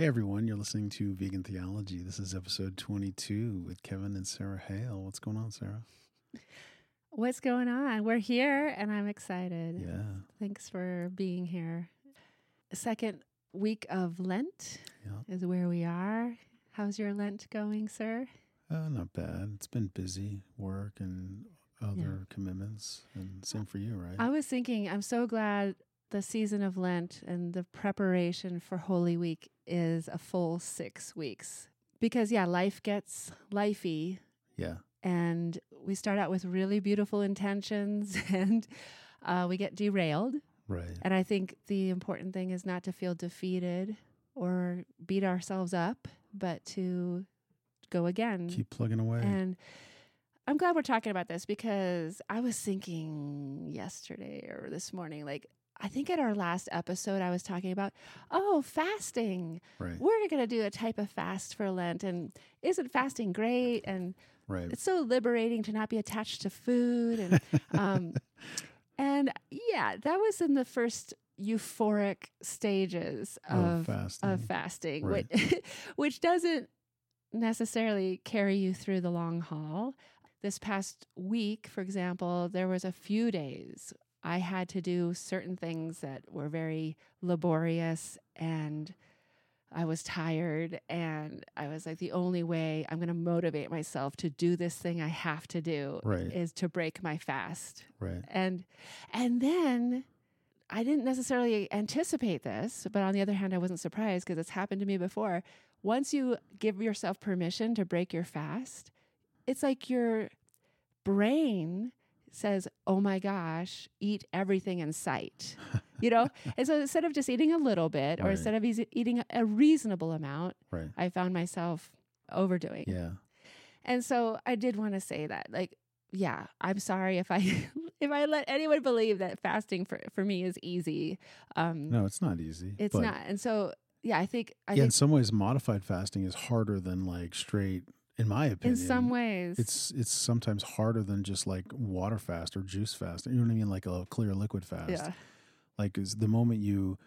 Hey everyone, you're listening to Vegan Theology. This is episode 22 with Kevin and Sarah Hale. What's going on, Sarah? What's going on? We're here and I'm excited. Yeah. Thanks for being here. Second week of Lent Yeah. is where we are. How's your Lent going, sir? Uh, not bad. It's been busy, work and other commitments. And same for you, right? I was thinking, I'm so glad the season of Lent and the preparation for Holy Week is a full six weeks. Because, yeah, life gets lifey yeah. and we start out with really beautiful intentions and uh, we get derailed. Right. And I think the important thing is not to feel defeated or beat ourselves up, but to go again. Keep plugging away. and I'm glad we're talking about this because I was thinking yesterday or this morning, like, I think at our last episode, I was talking about, oh, fasting. right. We're going to do a type of fast for Lent. And isn't fasting great? And Right. it's so liberating to not be attached to food and um, and yeah that was in the first euphoric stages Of of fasting. of fasting Right. which, which doesn't necessarily carry you through the long haul this past week for example there was a few days i had to do certain things that were very laborious and I was tired and I was like, the only way I'm going to motivate myself to do this thing I have to do Right. is to break my fast. right. And and then I didn't necessarily anticipate this, but on the other hand, I wasn't surprised because it's happened to me before. Once you give yourself permission to break your fast, it's like your brain says, "Oh my gosh, eat everything in sight." you know? And so instead of just eating a little bit or Right. instead of eating a reasonable amount, Right. I found myself overdoing. Yeah. And so I did want to say that like yeah, I'm sorry if I if I let anyone believe that fasting for for me is easy. Um No, it's not easy. it's not. And so yeah, I think I Yeah, in some ways, modified fasting is harder than like straight, in my opinion. in some ways It's it's sometimes harder than just like water fast or juice fast. You know what I mean? Like a clear liquid fast. yeah. Like is the moment you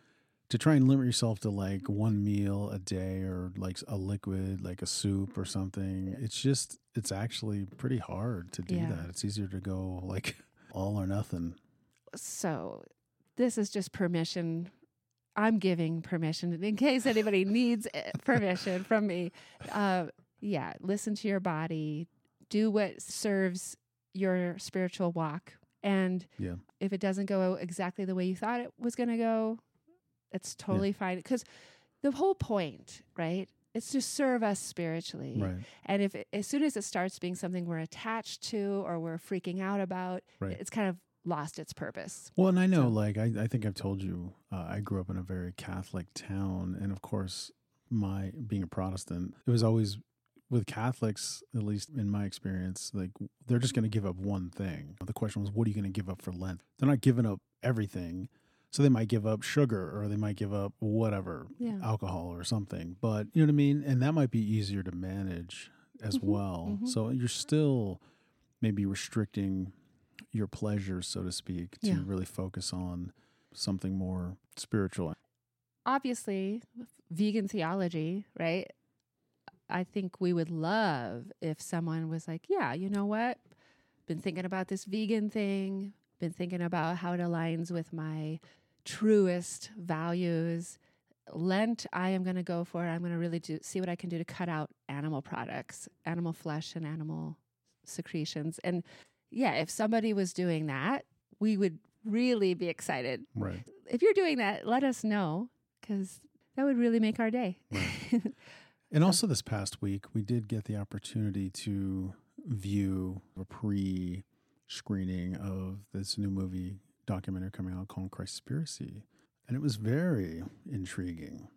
to try and limit yourself to like one meal a day or like a liquid, like a soup or something. It's just it's actually pretty hard to do Yeah. that. It's easier to go like all or nothing. So this is just permission. I'm giving permission in case anybody needs eh, permission from me. Uh, yeah, listen to your body, do what serves your spiritual walk. And Yeah. if it doesn't go exactly the way you thought it was going to go, it's totally fine. Because the whole point, right? It's to serve us spiritually. Right. And if it, as soon as it starts being something we're attached to or we're freaking out about, Right. it's kind of lost its purpose. Well, and I know, like, I, I think I've told you, uh, I grew up in a very Catholic town. And of course, my being a Protestant, it was always with Catholics, at least in my experience, like, they're just going to give up one thing. The question was, what are you going to give up for Lent? They're not giving up everything. So they might give up sugar or they might give up whatever, Yeah. alcohol or something. But you know what I mean? And that might be easier to manage as Mm-hmm. well. So you're still maybe restricting your pleasures, so to speak, to Yeah. really focus on something more spiritual. Obviously, vegan theology, right? I think we would love if someone was like, yeah, you know what? Been thinking about this vegan thing, been thinking about how it aligns with my truest values. Lent, I am going to go for it. I'm going to really do, see what I can do to cut out animal products, animal flesh, and animal secretions. And yeah, if somebody was doing that, we would really be excited. Right. If you're doing that, let us know because that would really make our day. And also this past week, we did get the opportunity to view a pre screening of this new movie documentary coming out called Christspiracy. And it was very intriguing.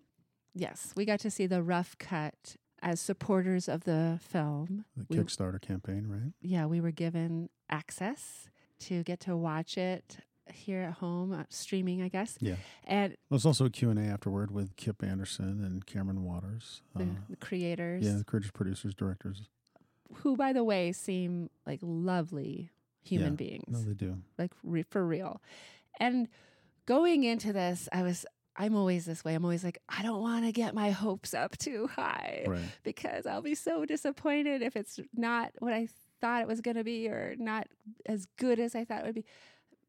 Yes, we got to see the rough cut as supporters of the film. The We- Kickstarter campaign, right? yeah, we were given access to get to watch it here at home, uh, streaming, I guess. Yeah. And There's also a Q&A afterward with Kip Anderson and Kameron Waters. the, Uh, the creators, yeah, the creators, producers, directors. who, by the way, seem like lovely human Yeah. beings. No, they do. like re- for real. And going into this, I was I'm always this way. I'm always like, I don't want to get my hopes up too high Right. because I'll be so disappointed if it's not what I thought it was going to be or not as good as I thought it would be.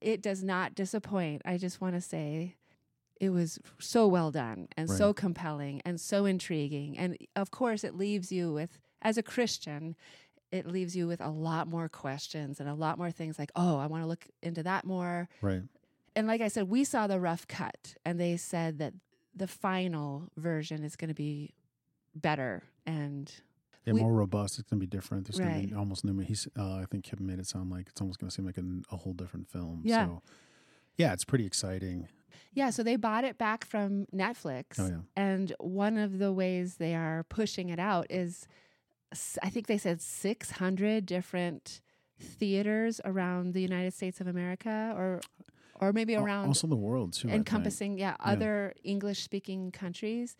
It does not disappoint. I just want to say it was so well done and so compelling and so intriguing. And of course, it leaves you with, as a Christian, it leaves you with a lot more questions and a lot more things like, oh, I want to look into that more Right. and like I said, we saw the rough cut, and they said that the final version is going to be better. And Yeah, We- more robust. It's gonna be different. There's gonna be almost new. He's. Uh, I think Kip made it sound like it's almost gonna seem like a, a whole different film. Yeah. So, yeah, it's pretty exciting. yeah, so they bought it back from Netflix. Oh yeah. And one of the ways they are pushing it out is, I think they said 600 different theaters around the United States of America, or or maybe around also the world too. Encompassing yeah, other english speaking countries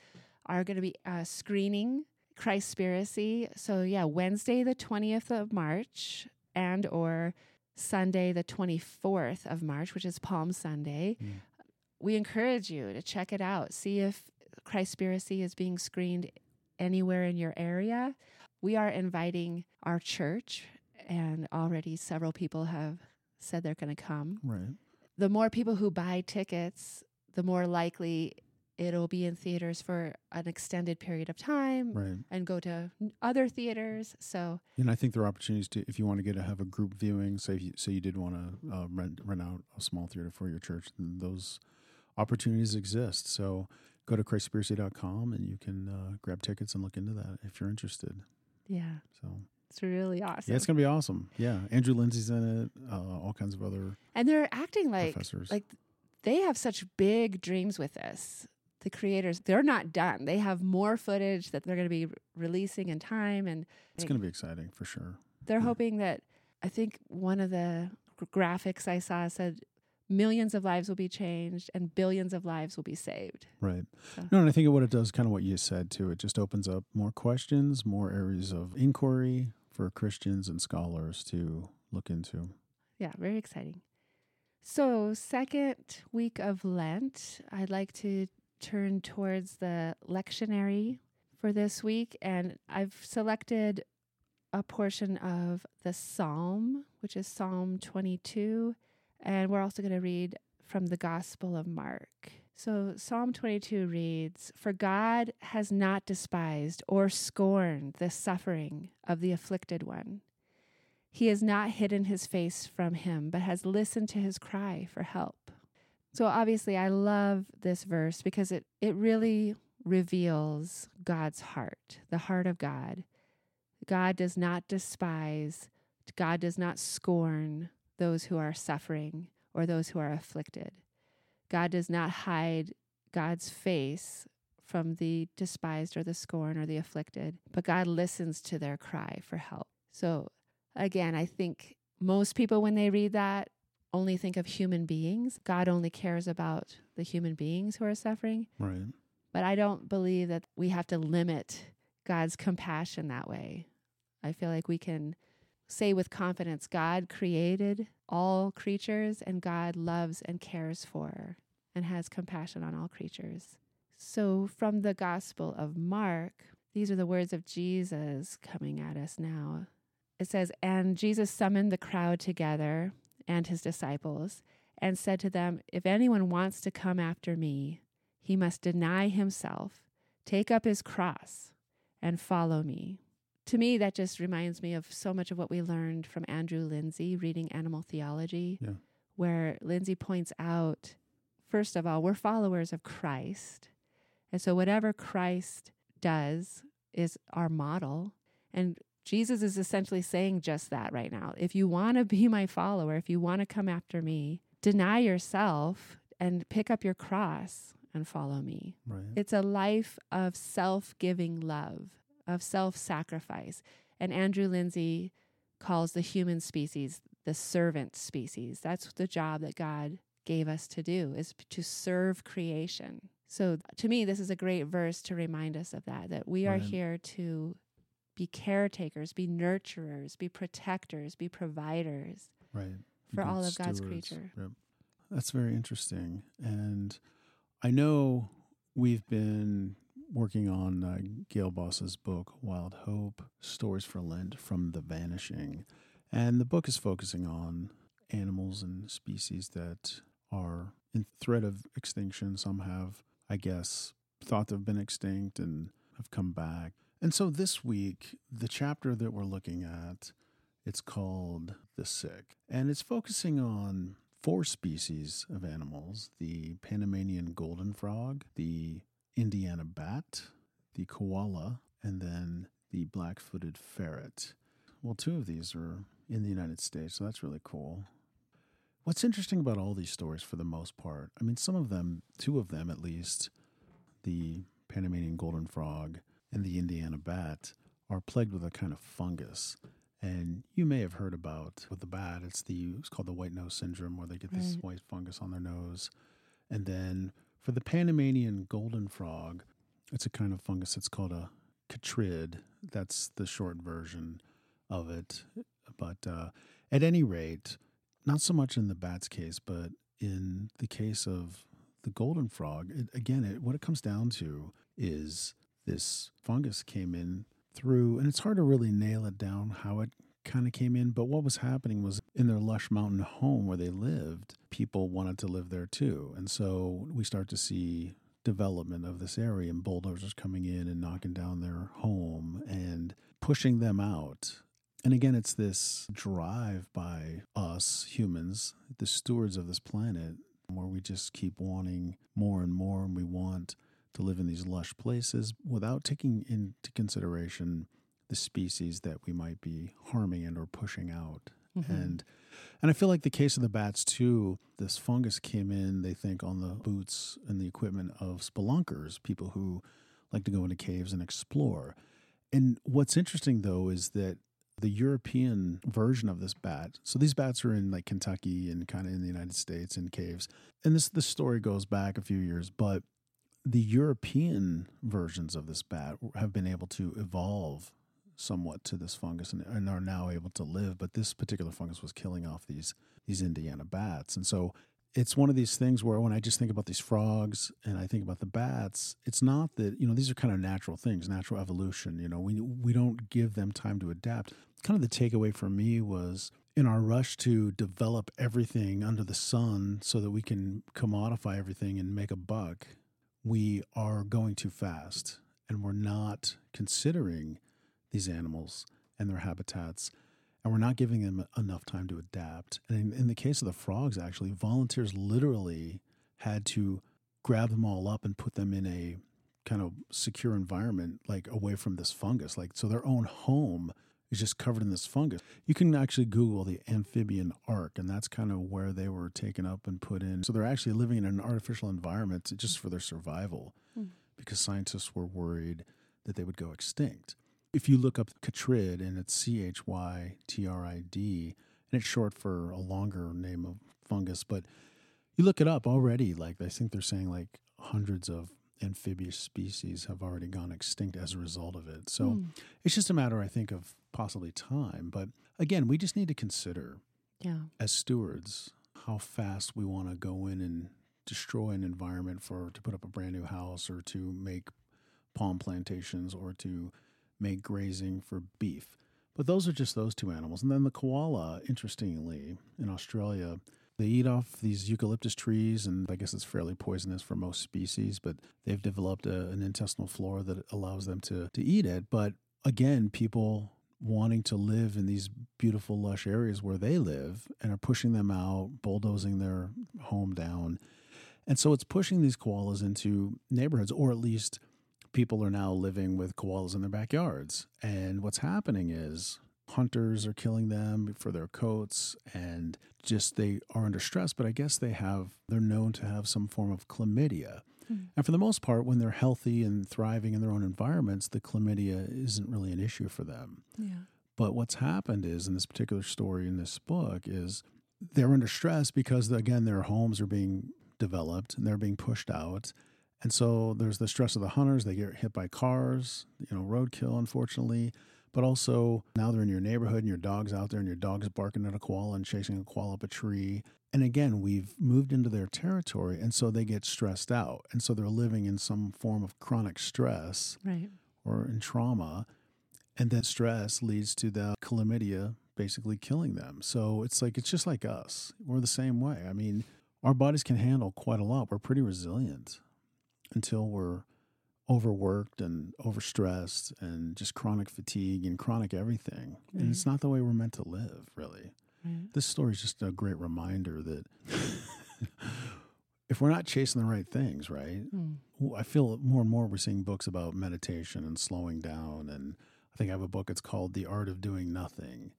are going to be uh, screening christspiracy. So yeah wednesday the 20th of march and or sunday the 24th of march which is palm sunday. Mm. we encourage you to check it out. See if christspiracy is being screened anywhere in your area. We are inviting our church and already several people have said they're going to come. Right. the more people who buy tickets, the more likely it'll be in theaters for an extended period of time Right. and go to other theaters. So, And I think there are opportunities to, if you want to get to have a group viewing, say you, say you did want to uh, rent rent out a small theater for your church, then those opportunities exist. So go to christspiracy.com and you can uh, grab tickets and look into that if you're interested. yeah, So it's really awesome. yeah, it's gonna be awesome. Yeah, Andrew Linzey's in it. Uh, all kinds of other and they're acting like professors. like they have such big dreams with this. The creators, they're not done. They have more footage that they're going to be releasing in time and it's gonna be exciting for sure. they're Yeah. hoping that I think one of the graphics I saw said millions of lives will be changed and billions of lives will be saved. Right. So- No, and I think what it does, kind of what you said too, it just opens up more questions, more areas of inquiry for Christians and scholars to look into. Yeah, very exciting. So, second week of Lent, I'd like to turn towards the lectionary for this week. And I've selected a portion of the Psalm, which is Psalm 22. And we're also going to read from the Gospel of Mark. So, Psalm 22 reads For God has not despised or scorned the suffering of the afflicted one. He has not hidden his face from him, but has listened to his cry for help. So obviously I love this verse because it it really reveals God's heart, the heart of God. God does not despise, God does not scorn those who are suffering or those who are afflicted. God does not hide God's face from the despised or the scorned or the afflicted, but God listens to their cry for help. So again, I think most people, when they read that, only think of human beings. God only cares about the human beings who are suffering. Right. But I don't believe that we have to limit God's compassion that way. I feel like we can say with confidence God created all creatures and God loves and cares for and has compassion on all creatures. So, from the Gospel of Mark, these are the words of Jesus coming at us now. It says, And Jesus summoned the crowd together and his disciples and said to them, If anyone wants to come after me, he must deny himself, take up his cross, and follow me. To me, that just reminds me of so much of what we learned from Andrew Linzey reading Animal Theology, Yeah. where Linzey points out, first of all, we're followers of Christ. And so whatever Christ does is our model. And Jesus is essentially saying just that right now. If you want to be my follower, if you want to come after me, deny yourself and pick up your cross and follow me. Right. It's a life of self giving love, of self sacrifice. And Andrew Linzey calls the human species the servant species. That's the job that God gave us to do is to serve creation. So to me this is a great verse to remind us of that that we are Right. here to be caretakers, be nurturers, be protectors, be providers. right. for all of God's stewards. creature. Yep. That's very interesting. And I know we've been working on uh, Gayle Boss's book, Wild Hope Stories for Lent from the Vanishing. And the book is focusing on animals and species that are in threat of extinction. Some have, I guess, thought they've been extinct and have come back. And so this week, the chapter that we're looking at, it's called The Sick. And it's focusing on four species of animals the Panamanian golden frog, the Indiana bat, the koala, and then the black footed ferret. Well, two of these are in the United States, so that's really cool. What's interesting about all these stories, for the most part, I mean, some of them, two of them at least, the Panamanian golden frog and the Indiana bat, are plagued with a kind of fungus. And you may have heard about with the bat, it's the it's called the white nose syndrome, where they get this Right. white fungus on their nose. And then for the Panamanian golden frog, it's a kind of fungus. It's called a chytrid. That's the short version of it. But uh, at any rate, not so much in the bat's case, but in the case of the golden frog, it, again, it, what it comes down to is this fungus came in through, and it's hard to really nail it down how it kind of came in. But what was happening was in their lush mountain home where they lived, people wanted to live there too. And so we start to see development of this area and bulldozers coming in and knocking down their home and pushing them out. And again, it's this drive by us humans, the stewards of this planet, where we just keep wanting more and more, and we want to live in these lush places without taking into consideration the species that we might be harming and or pushing out. Mhm. And and I feel like the case of the bats too, this fungus came in, they think, on the boots and the equipment of spelunkers, people who like to go into caves and explore. And what's interesting though is that the European version of this bat. So these bats are in like Kentucky and kind of in the United States in caves. And this this story goes back a few years, but the European versions of this bat have been able to evolve somewhat to this fungus and, and are now able to live. But this particular fungus was killing off these these Indiana bats, and so it's one of these things where when I just think about these frogs and I think about the bats, it's not that you know these are kind of natural things, natural evolution. You know, we we don't give them time to adapt. Kind of the takeaway for me was in our rush to develop everything under the sun so that we can commodify everything and make a buck, we are going too fast and we're not considering these animals and their habitats and we're not giving them enough time to adapt. And in, in the case of the frogs, actually, volunteers literally had to grab them all up and put them in a kind of secure environment, like away from this fungus. Like, so their own home is just covered in this fungus. You can actually Google the amphibian ark, and that's kind of where they were taken up and put in. So they're actually living in an artificial environment just for their survival Mm. because scientists were worried that they would go extinct. If you look up chytrid, and it's C H Y T R I D, and it's short for a longer name of fungus, but you look it up already, like I think they're saying like hundreds of amphibious species have already gone extinct as a result of it. So Mm. it's just a matter, I think, of possibly time. But again, we just need to consider yeah. as stewards how fast we want to go in and destroy an environment for to put up a brand new house or to make palm plantations or to make grazing for beef. But those are just those two animals. And then the koala, interestingly, in Australia, they eat off these eucalyptus trees, and I guess it's fairly poisonous for most species, but they've developed a, an intestinal flora that allows them to, to eat it. But again, people wanting to live in these beautiful, lush areas where they live and are pushing them out, bulldozing their home down. And so it's pushing these koalas into neighborhoods, or at least people are now living with koalas in their backyards. And what's happening is hunters are killing them for their coats and just they are under stress, but I guess they have, they're known to have some form of chlamydia. Mhm. And for the most part, when they're healthy and thriving in their own environments, the chlamydia isn't really an issue for them. Yeah. But what's happened is in this particular story in this book is they're under stress because again their homes are being developed and they're being pushed out. And so there's the stress of the hunters, they get hit by cars, you know, roadkill unfortunately, but also now they're in your neighborhood and your dog's out there and your dog's barking at a koala and chasing a koala up a tree. And again, we've moved into their territory, and so they get stressed out. And so they're living in some form of chronic stress Right. or in trauma. And then stress leads to the chlamydia basically killing them. So it's like, it's just like us. We're the same way. I mean, our bodies can handle quite a lot. We're pretty resilient until we're overworked and overstressed and just chronic fatigue and chronic everything. And it's not the way we're meant to live, really. Right. This story is just a great reminder that if we're not chasing the right things, right? Mm. I feel more and more we're seeing books about meditation and slowing down. And I think I have a book, it's called The Art of Doing Nothing.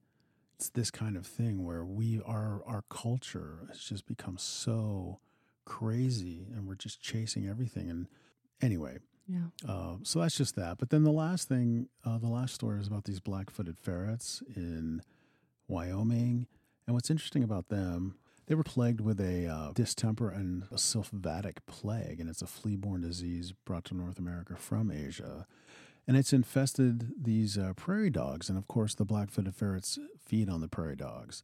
It's this kind of thing where we are, our culture has just become so crazy and we're just chasing everything. And anyway, Yeah. uh, so that's just that. But then the last thing, uh, the last story is about these black footed ferrets in Wyoming. And what's interesting about them, they were plagued with a uh, distemper and a sylvatic plague, and it's a flea borne disease brought to North America from Asia. And it's infested these uh, prairie dogs. And of course, the black footed ferrets feed on the prairie dogs.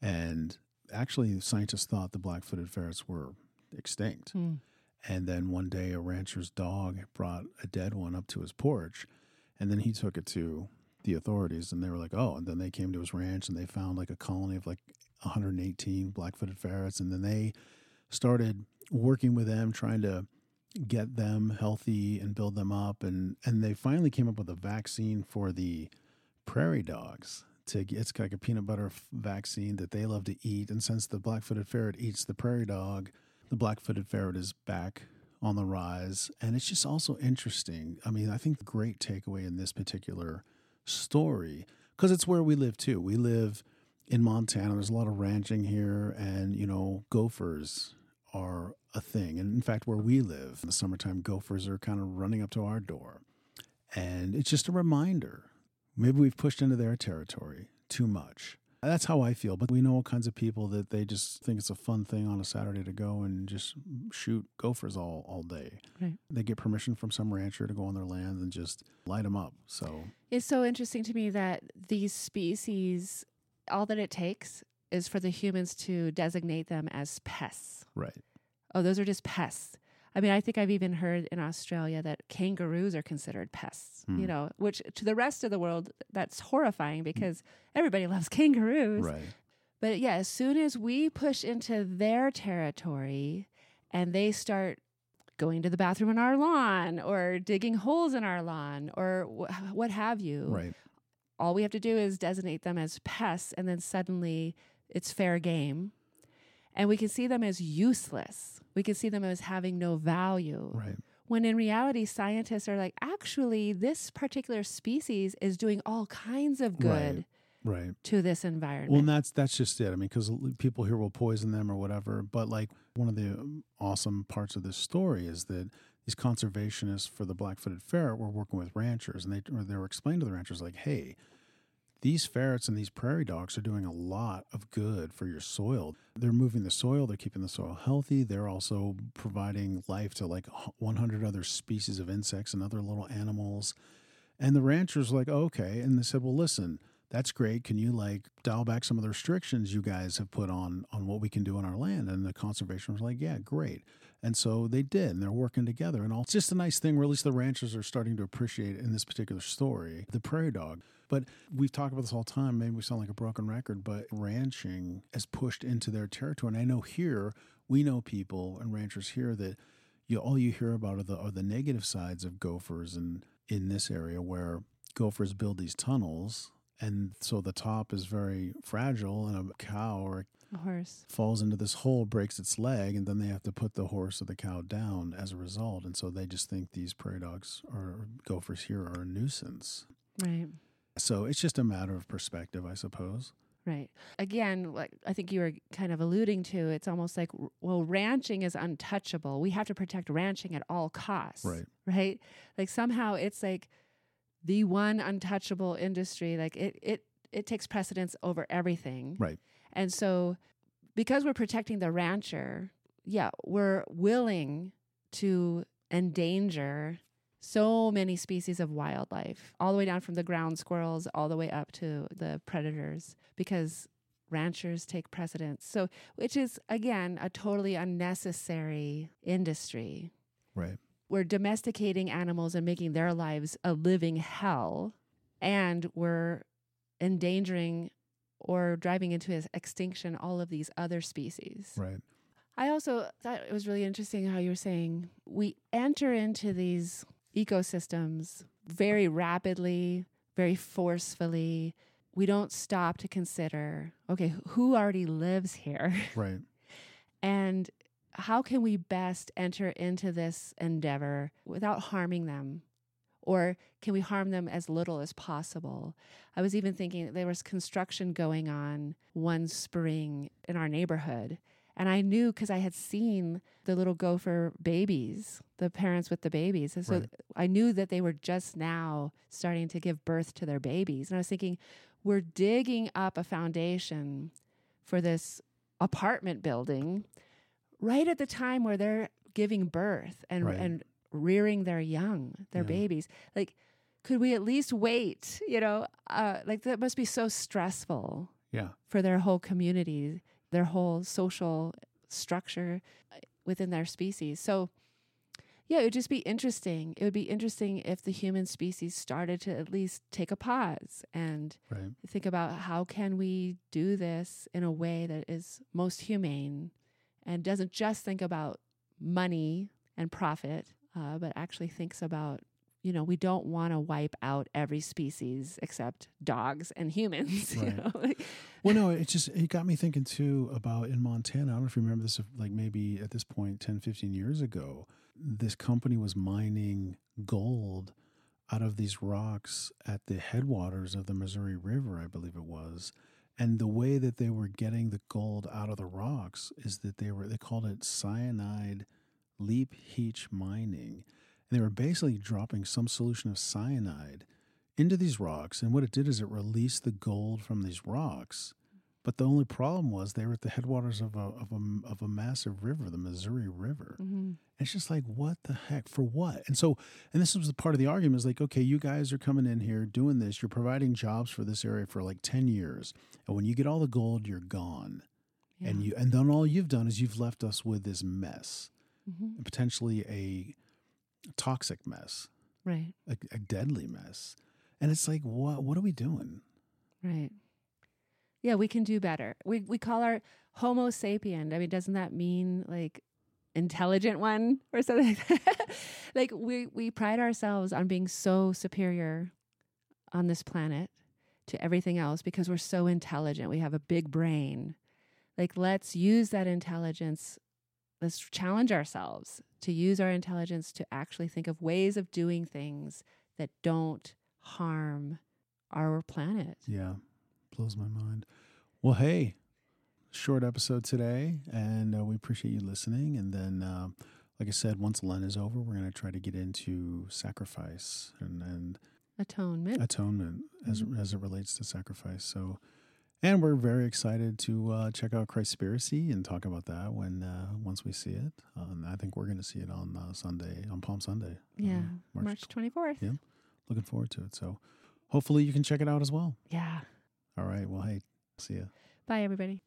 And actually, scientists thought the black footed ferrets were extinct. Mm. And then one day, a rancher's dog brought a dead one up to his porch. And then he took it to the authorities, and they were like, oh. And then they came to his ranch and they found like a colony of like 118 black footed ferrets. And then they started working with them, trying to get them healthy and build them up. And, and they finally came up with a vaccine for the prairie dogs. To, it's like a peanut butter vaccine that they love to eat. And since the black footed ferret eats the prairie dog, the black footed ferret is back on the rise. And it's just also interesting. I mean, I think the great takeaway in this particular story, because it's where we live too. We live in Montana. There's a lot of ranching here, and, you know, gophers are a thing. And in fact, where we live in the summertime, gophers are kind of running up to our door. And it's just a reminder. Maybe we've pushed into their territory too much. That's how I feel. But we know all kinds of people that they just think it's a fun thing on a Saturday to go and just shoot gophers all, all day. Right. They get permission from some rancher to go on their land and just light them up. So, It's so interesting to me that these species, all that it takes is for the humans to designate them as pests. right. Oh, those are just pests. I mean, I think I've even heard in Australia that kangaroos are considered pests, Hmm. you know, which to the rest of the world, that's horrifying because everybody loves kangaroos. Right. But yeah, as soon as we push into their territory and they start going to the bathroom on our lawn or digging holes in our lawn or wh- what have you, Right. all we have to do is designate them as pests and then suddenly it's fair game. And we can see them as useless. We can see them as having no value. Right. When in reality, scientists are like, actually, this particular species is doing all kinds of good Right. Right. to this environment. Well, and that's that's just it. I mean, because people here will poison them or whatever. But like one of the um, awesome parts of this story is that these conservationists for the black-footed ferret were working with ranchers, and they or they were explaining to the ranchers like, "Hey, these ferrets and these prairie dogs are doing a lot of good for your soil. They're moving the soil. They're keeping the soil healthy. They're also providing life to like 100 other species of insects and other little animals." And the ranchers like, "Okay," and they said, "Well, listen." That's great. Can you like dial back some of the restrictions you guys have put on on what we can do on our land? And the conservation was like, yeah, great. And so they did, and they're working together. And all, it's just a nice thing where at least the ranchers are starting to appreciate in this particular story the prairie dog. But we've talked about this all the time. Maybe we sound like a broken record, but ranching has pushed into their territory. And I know here, we know people and ranchers here that you all you hear about are the are the negative sides of gophers and in this area where gophers build these tunnels and so the top is very fragile and a cow or a horse. falls into this hole breaks its leg and then they have to put the horse or the cow down as a result and so they just think these prairie dogs or gophers here are a nuisance Right. so it's just a matter of perspective i suppose Right. Again, like I think you were kind of alluding to, it's almost like, well, ranching is untouchable. We have to protect ranching at all costs. Right. Right. Like somehow it's like the one untouchable industry. Like it, it, it takes precedence over everything. Right. And so because we're protecting the rancher, yeah, we're willing to endanger so many species of wildlife, all the way down from the ground squirrels all the way up to the predators, because ranchers take precedence. So, which is again a totally unnecessary industry. Right. We're domesticating animals and making their lives a living hell, and we're endangering or driving into extinction all of these other species. Right. I also thought it was really interesting how you were saying we enter into these ecosystems very rapidly, very forcefully. We don't stop to consider, okay, who already lives here? Right. and how can we best enter into this endeavor without harming them? Or can we harm them as little as possible? I was even thinking there was construction going on one spring in our neighborhood. And I knew because I had seen the little gopher babies, the parents with the babies. And so Right. I knew that they were just now starting to give birth to their babies. And I was thinking, we're digging up a foundation for this apartment building right at the time where they're giving birth and Right. and rearing their young, their Yeah. babies. Like, could we at least wait? You know, uh, like that must be so stressful Yeah. for their whole community, their whole social structure uh, within their species. So, yeah, it would just be interesting. It would be interesting if the human species started to at least take a pause and Right. think about how can we do this in a way that is most humane and doesn't just think about money and profit, uh, but actually thinks about you know we don't want to wipe out every species except dogs and humans. You know? Well, no, it just it got me thinking too about in Montana. I don't know if you remember this, like maybe at this point 10, 15 years ago, this company was mining gold out of these rocks at the headwaters of the Missouri River, I believe it was. And the way that they were getting the gold out of the rocks is that they were they called it cyanide leap heach mining. And they were basically dropping some solution of cyanide into these rocks. And what it did is it released the gold from these rocks. But the only problem was they were at the headwaters of a, of a, of a massive river, the Missouri River. mhm. It's just like, what the heck? For what? And so, and this was the part of the argument is like, okay, you guys are coming in here doing this. You're providing jobs for this area for like 10 years. And when you get all the gold, you're gone. And you, and then all you've done is you've left us with this mess, Mhm. and potentially a toxic mess, right, a, a deadly mess. And it's like, what, what are we doing? right. Yeah, we can do better. We we call our Homo sapien. I mean, doesn't that mean like intelligent one or something? like like we we pride ourselves on being so superior on this planet to everything else because we're so intelligent. We have a big brain. Like let's use that intelligence. Let's challenge ourselves to use our intelligence to actually think of ways of doing things that don't harm our planet. Yeah, blows my mind. Well, hey, short episode today, and uh, we appreciate you listening. And then, uh, like I said, once Lent is over, we're going to try to get into sacrifice and, and Atonement. atonement as as it relates to sacrifice. So, and we're very excited to uh, check out Christspiracy and talk about that when uh, once we see it. Um, I think we're going to see it on uh, Sunday, on Palm Sunday. yeah, uh, March 24th. Yeah. Looking forward to it. So, hopefully, you can check it out as well. Yeah. All right. Well, hey, see ya. Bye, everybody.